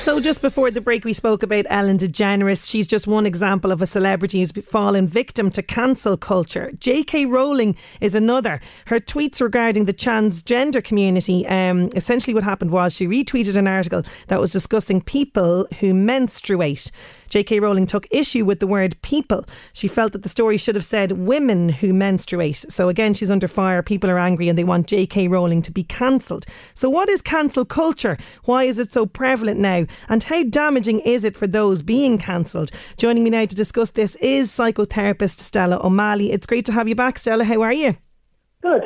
So, just before the break, we spoke about Ellen DeGeneres. She's just one example of a celebrity who's fallen victim to cancel culture. J.K. Rowling is another. Her tweets regarding the transgender community um, essentially, what happened was she retweeted an article that was discussing people who menstruate. J.K. Rowling took issue with the word people. She felt that the story should have said women who menstruate. So again, she's under fire. People are angry and they want J.K. Rowling to be cancelled. So, what is cancel culture? Why is it so prevalent now? And how damaging is it for those being cancelled? Joining me now to discuss this is psychotherapist Stella O'Malley. It's great to have you back, Stella. How are you? Good.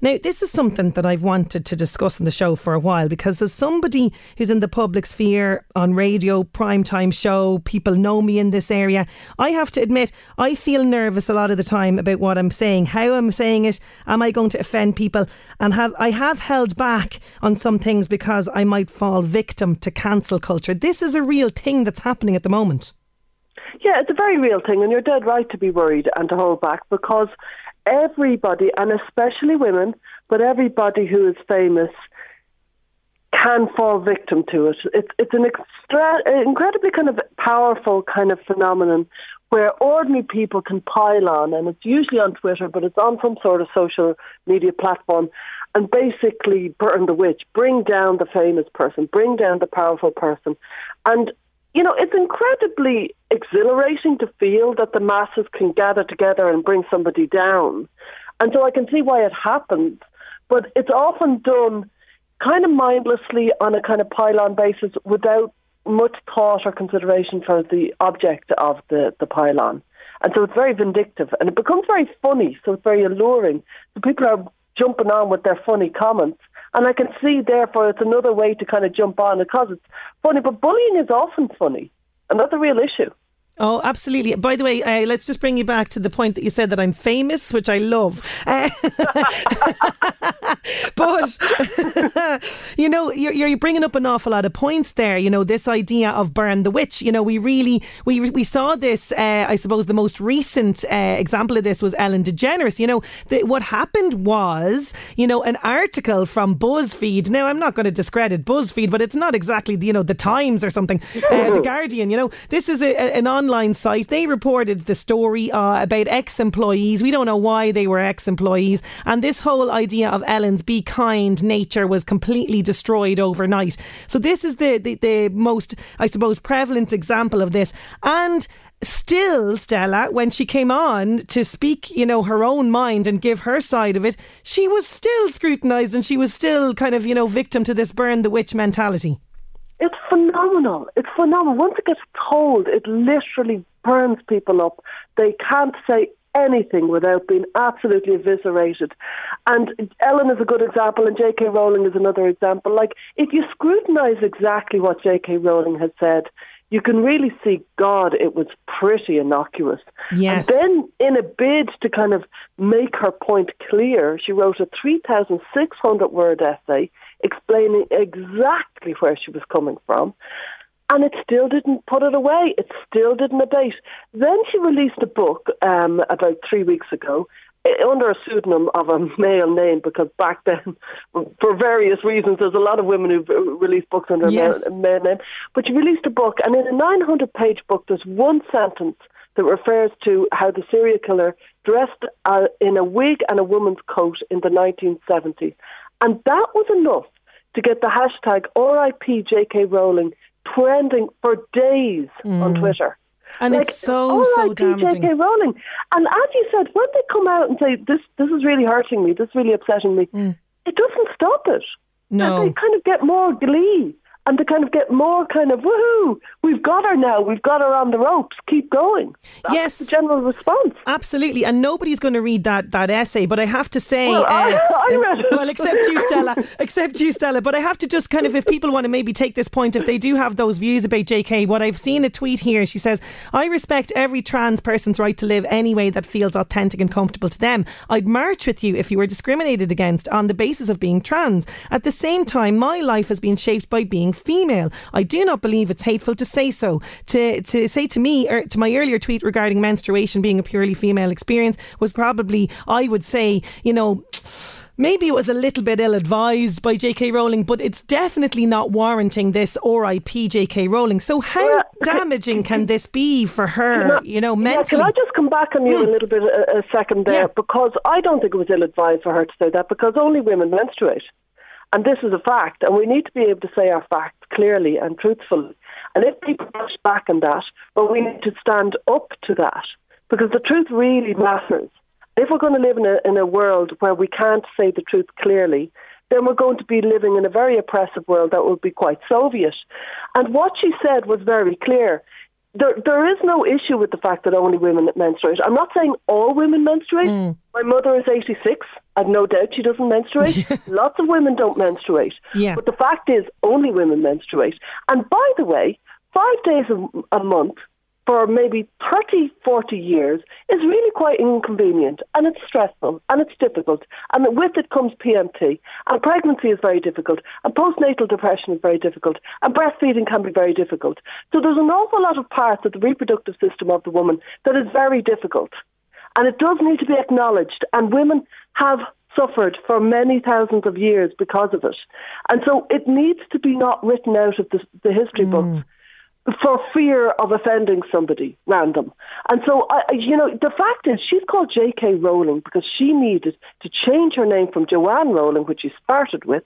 Now, this is something that I've wanted to discuss on the show for a while because as somebody who's in the public sphere on radio, primetime show, people know me in this area, I have to admit I feel nervous a lot of the time about what I'm saying, how I'm saying it, am I going to offend people? And have I have held back on some things because I might fall victim to cancel culture. This is a real thing that's happening at the moment. Yeah, it's a very real thing, and you're dead right to be worried and to hold back because everybody, and especially women, but everybody who is famous can fall victim to it. It's it's an extra, incredibly kind of powerful kind of phenomenon where ordinary people can pile on, and it's usually on Twitter, but it's on some sort of social media platform, and basically burn the witch, bring down the famous person, bring down the powerful person, and you know, it's incredibly exhilarating to feel that the masses can gather together and bring somebody down. And so I can see why it happens, but it's often done kind of mindlessly on a kind of pile-on basis without much thought or consideration for the object of the, the pile-on. And so it's very vindictive and it becomes very funny, so it's very alluring. So people are jumping on with their funny comments and I can see, therefore, it's another way to kind of jump on because it's funny. But bullying is often funny, and that's a real issue. Oh, absolutely. By the way, uh, let's just bring you back to the point that you said that I'm famous, which I love. Uh, but, you know, you're, you're bringing up an awful lot of points there. You know, this idea of burn the witch. You know, we really, we, we saw this, uh, I suppose the most recent uh, example of this was Ellen DeGeneres. You know, the, what happened was, you know, an article from BuzzFeed. Now, I'm not going to discredit BuzzFeed, but it's not exactly, you know, the Times or something, uh, the Guardian. You know, this is a, an online site. They reported the story uh, about ex employees. We don't know why they were ex employees. And this whole idea of Ellen's be kind nature was completely destroyed overnight. So, this is the, the, the most, I suppose, prevalent example of this. And still, Stella, when she came on to speak, you know, her own mind and give her side of it, she was still scrutinised and she was still kind of, you know, victim to this burn the witch mentality. It's phenomenal. It's phenomenal. Once it gets told, it literally burns people up. They can't say anything without being absolutely eviscerated. And Ellen is a good example, and J.K. Rowling is another example. Like, if you scrutinize exactly what J.K. Rowling has said, you can really see, God, it was pretty innocuous. Yes. And then, in a bid to kind of make her point clear, she wrote a 3,600 word essay explaining exactly where she was coming from. And it still didn't put it away. It still didn't abate. Then she released a book um, about three weeks ago eh, under a pseudonym of a male name because back then, for various reasons, there's a lot of women who've uh, released books under yes. a male, name. But she released a book, and in a 900 page book, there's one sentence that refers to how the serial killer dressed uh, in a wig and a woman's coat in the 1970s. And that was enough to get the hashtag RIP JK Rowling trending for days mm. on Twitter. And like, it's so, so damaging. JK Rowling. And as you said, when they come out and say, this, this is really hurting me, this is really upsetting me, mm. it doesn't stop it. No. And they kind of get more glee and to kind of get more kind of woohoo, we've got her now, we've got her on the ropes, keep going. That's yes, the general response. Absolutely, and nobody's going to read that that essay. But I have to say, well, uh, I, I read it. well, except you, Stella, except you, Stella. But I have to just kind of, if people want to maybe take this point, if they do have those views about J.K., what I've seen a tweet here, she says, "I respect every trans person's right to live any way that feels authentic and comfortable to them. I'd march with you if you were discriminated against on the basis of being trans. At the same time, my life has been shaped by being female. I do not believe it's hateful to say so. To to say to me or er, to my earlier tweet regarding menstruation being a purely female experience was probably I would say, you know, maybe it was a little bit ill advised by J.K. Rowling, but it's definitely not warranting this RIP J.K. Rowling. So, how damaging can this be for her, you know, mentally? Yeah, can I just come back on you a little bit a, a second there? Yeah. Because I don't think it was ill advised for her to say that because only women menstruate. And this is a fact, and we need to be able to say our facts clearly and truthfully. And if people push back on that, well, we need to stand up to that because the truth really matters. If we're going to live in a, in a world where we can't say the truth clearly, then we're going to be living in a very oppressive world that will be quite Soviet. And what she said was very clear there, there is no issue with the fact that only women menstruate. I'm not saying all women menstruate. Mm. My mother is 86. I've no doubt she doesn't menstruate. Lots of women don't menstruate. Yeah. But the fact is, only women menstruate. And by the way, five days a, a month for maybe 30, 40 years is really quite inconvenient and it's stressful and it's difficult. And with it comes PMT. And pregnancy is very difficult. And postnatal depression is very difficult. And breastfeeding can be very difficult. So there's an awful lot of parts of the reproductive system of the woman that is very difficult. And it does need to be acknowledged. And women have suffered for many thousands of years because of it. And so it needs to be not written out of the, the history mm. books for fear of offending somebody random. And so, I, you know, the fact is, she's called J.K. Rowling because she needed to change her name from Joanne Rowling, which she started with,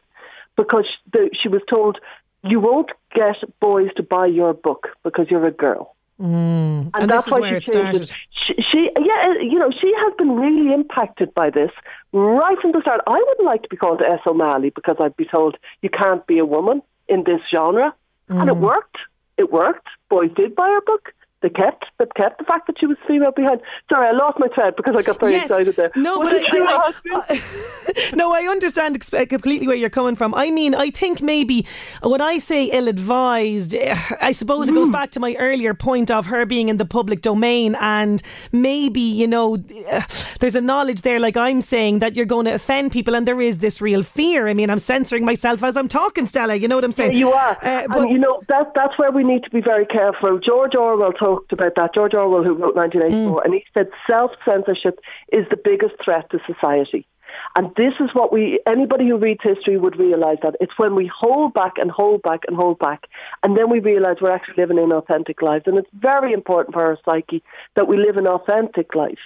because the, she was told, you won't get boys to buy your book because you're a girl. Mm. And, and, that's why she changed started. it. She, she, yeah, you know, she has been really impacted by this right from the start. I wouldn't like to be called S. O'Malley because I'd be told you can't be a woman in this genre. Mm. And it mm. worked it worked. Boys did buy her book. They kept, they kept the fact that she was female behind. Sorry, I lost my thread because I got very yes. excited there. No, what but I, I, I, no, I understand completely where you're coming from. I mean, I think maybe when I say ill-advised, eh, I suppose it goes mm. back to my earlier point of her being in the public domain, and maybe you know, uh, there's a knowledge there, like I'm saying, that you're going to offend people, and there is this real fear. I mean, I'm censoring myself as I'm talking, Stella. You know what I'm saying? Yeah, you are. Uh, but and you know that that's where we need to be very careful. George Orwell told talked about that. George Orwell, who wrote 1984, mm. and he said self censorship is the biggest threat to society. And this is what we, anybody who reads history would realise that it's when we hold back and hold back and hold back, and then we realise we're actually living in authentic lives. And it's very important for our psyche that we live an authentic life.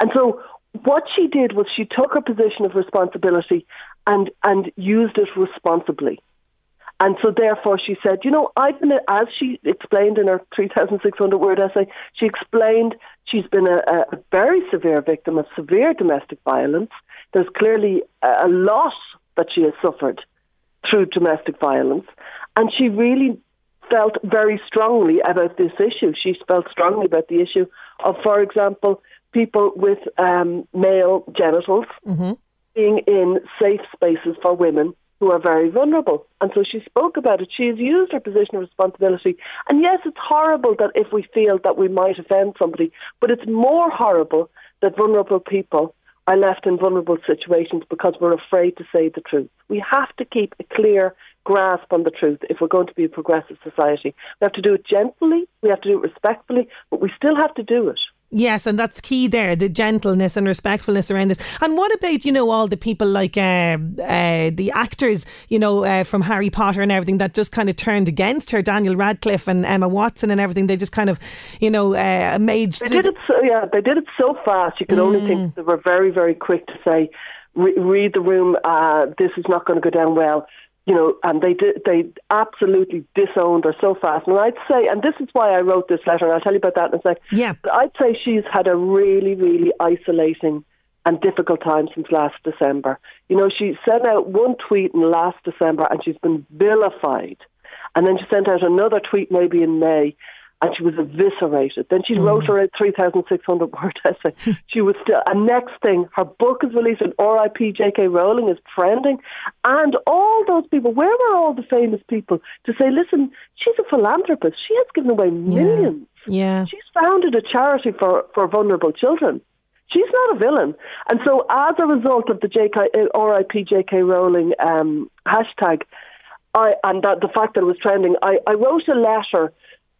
And so what she did was she took her position of responsibility and, and used it responsibly. And so, therefore, she said, you know, I've been, as she explained in her 3,600 word essay, she explained she's been a, a very severe victim of severe domestic violence. There's clearly a lot that she has suffered through domestic violence. And she really felt very strongly about this issue. She felt strongly about the issue of, for example, people with um, male genitals mm-hmm. being in safe spaces for women who are very vulnerable. And so she spoke about it. She has used her position of responsibility. And yes, it's horrible that if we feel that we might offend somebody, but it's more horrible that vulnerable people are left in vulnerable situations because we're afraid to say the truth. We have to keep a clear grasp on the truth if we're going to be a progressive society. We have to do it gently, we have to do it respectfully, but we still have to do it. Yes, and that's key there, the gentleness and respectfulness around this. And what about, you know, all the people like uh, uh, the actors, you know, uh, from Harry Potter and everything that just kind of turned against her, Daniel Radcliffe and Emma Watson and everything. They just kind of, you know, uh, made. They did it so, yeah, they did it so fast. You could mm. only think mm. they were very, very quick to say, read the room, uh, this is not going to go down well you know, and they did, they absolutely disowned her so fast. And I'd say, and this is why I wrote this letter, and I'll tell you about that in a sec. Yeah. But I'd say she's had a really, really isolating and difficult time since last December. You know, she sent out one tweet in last December and she's been vilified. And then she sent out another tweet maybe in May and she was eviscerated. Then she mm. wrote her 3,600 word essay. she was still, and next thing, her book is released and RIP J.K. Rowling is trending. And all those people, where were all the famous people to say, listen, she's a philanthropist. She has given away millions. Yeah. yeah. She's founded a charity for, for vulnerable children. She's not a villain. And so, as a result of the JK, uh, RIP J.K. Rowling um, hashtag, I, and that, the fact that it was trending, I, I wrote a letter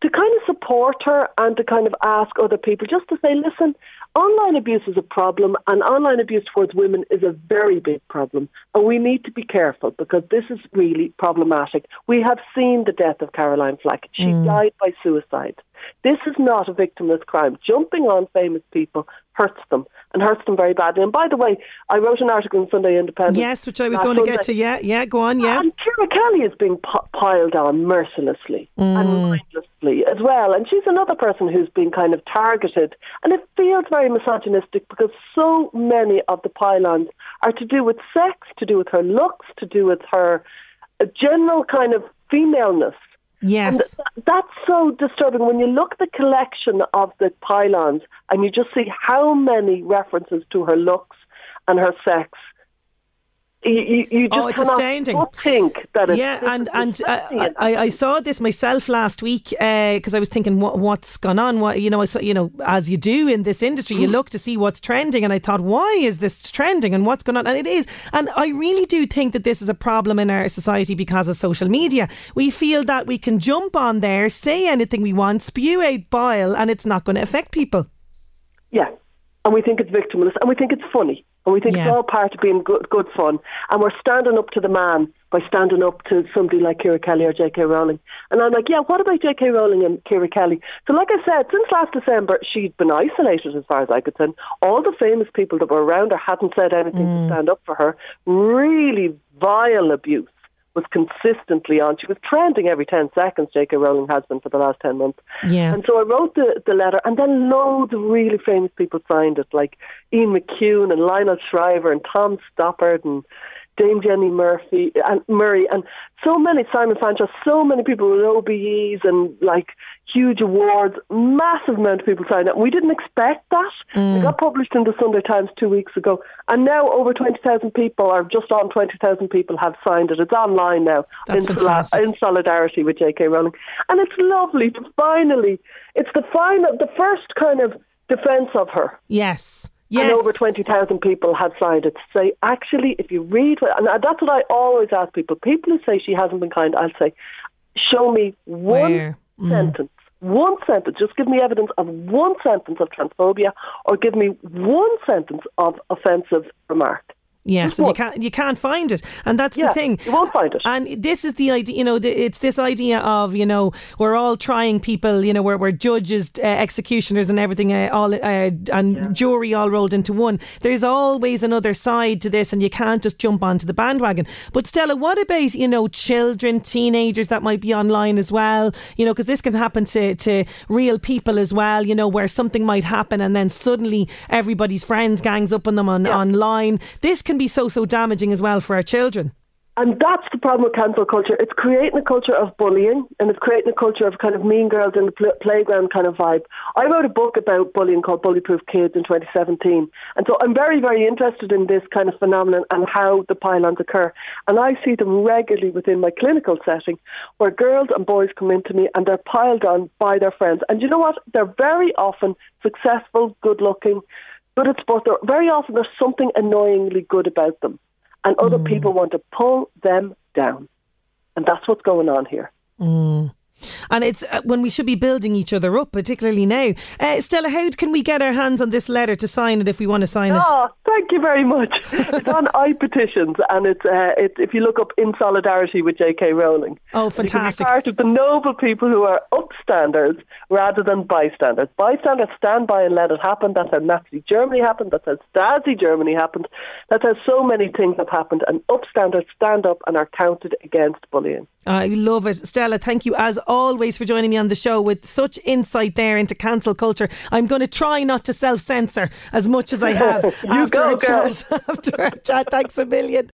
to kind of support her and to kind of ask other people just to say, listen, online abuse is a problem and online abuse towards women is a very big problem. And we need to be careful because this is really problematic. We have seen the death of Caroline Flack. She mm. died by suicide. This is not a victimless crime. Jumping on famous people hurts them and hurts them very badly. And by the way, I wrote an article in Sunday Independent. Yes, which I was going Sunday. to get to. Yeah, yeah, go on, yeah. And Ciara Kelly is being piled on mercilessly mm. and mindlessly as well. And she's another person who's been kind of targeted. And it feels very misogynistic because so many of the pile-ons are to do with sex, to do with her looks, to do with her general kind of femaleness. Yes. And that's so disturbing when you look at the collection of the pile-ons and you just see how many references to her looks and her sex you, you, just oh, it's astounding. think that it's yeah, and and uh, I, I saw this myself last week because uh, I was thinking what what's gone on. What you know, I saw, you know, as you do in this industry, you mm. look to see what's trending, and I thought, why is this trending, and what's going on? And it is, and I really do think that this is a problem in our society because of social media. We feel that we can jump on there, say anything we want, spew out bile, and it's not going to affect people. Yeah, and we think it's victimless, and we think it's funny. And we think yeah. it's all part of being good, good fun. And we're standing up to the man by standing up to somebody like Ciara Kelly or J.K. Rowling. And I'm like, yeah, what about J.K. Rowling and Ciara Kelly? So, like I said, since last December, she'd been isolated as far as I could tell. All the famous people that were around her hadn't said anything mm. to stand up for her. Really vile abuse was consistently on. She was trending every 10 seconds, J.K. Rowling has been for the last 10 months. Yeah. And so I wrote the, the letter, and then loads of really famous people signed it, like Ian McEwan and Lionel Shriver and Tom Stoppard and Dame Jenny Murphy and Murray and so many Simon Fanshawe, so many people with OBEs and like huge awards, massive amount of people signed up. We didn't expect that. Mm. It got published in the Sunday Times two weeks ago, and now over twenty thousand people, or just on twenty thousand people, have signed it. It's online now That's in, fantastic. in solidarity with J.K. Rowling, and it's lovely to finally. It's the final, the first kind of defence of her. Yes. Yes. And over 20,000 people had signed it to say, actually, if you read, and that's what I always ask people. People who say she hasn't been kind, I'll say, show me one mm. sentence, one sentence, just give me evidence of one sentence of transphobia or give me one sentence of offensive remark. Yes, and you can't you can't find it, and that's yeah, the thing. You won't find it. And this is the idea. You know, it's this idea of you know we're all trying people. You know, we're, we're judges, uh, executioners, and everything, uh, all uh, and yeah. jury all rolled into one. There's always another side to this, and you can't just jump onto the bandwagon. But Stella, what about you know children, teenagers that might be online as well? You know, because this can happen to to real people as well. You know, where something might happen, and then suddenly everybody's friends gangs up on them on yeah. online. This can can be so, so damaging as well for our children. And that's the problem with cancel culture. It's creating a culture of bullying and it's creating a culture of kind of mean girls in the pl- playground kind of vibe. I wrote a book about bullying called Bullyproof Kids in 2017. And so I'm very, very interested in this kind of phenomenon and how the pile-ons occur. And I see them regularly within my clinical setting where girls and boys come into me and they're piled on by their friends. And you know what? They're very often successful, good looking, good at sport. Very often there's something annoyingly good about them, and other mm. people want to pull them down. And that's what's going on here. Mm. And it's uh, when we should be building each other up, particularly now. Uh, Stella, how can we get our hands on this letter to sign it if we want to sign it? Oh, thank you very much. it's on iPetitions, and it's, uh, it's if you look up in solidarity with J.K. Rowling. Oh, fantastic! part of the noble people who are upstanders rather than bystanders. Bystanders stand by and let it happen. That's how Nazi Germany happened. That's how Stasi Germany happened. That's how so many things have happened. And upstanders stand up and are counted against bullying. I love it, Stella. Thank you as always always for joining me on the show with such insight there into cancel culture. I'm going to try not to self censor as much as I have You after, go, girl. chat, after our chat. Thanks a million.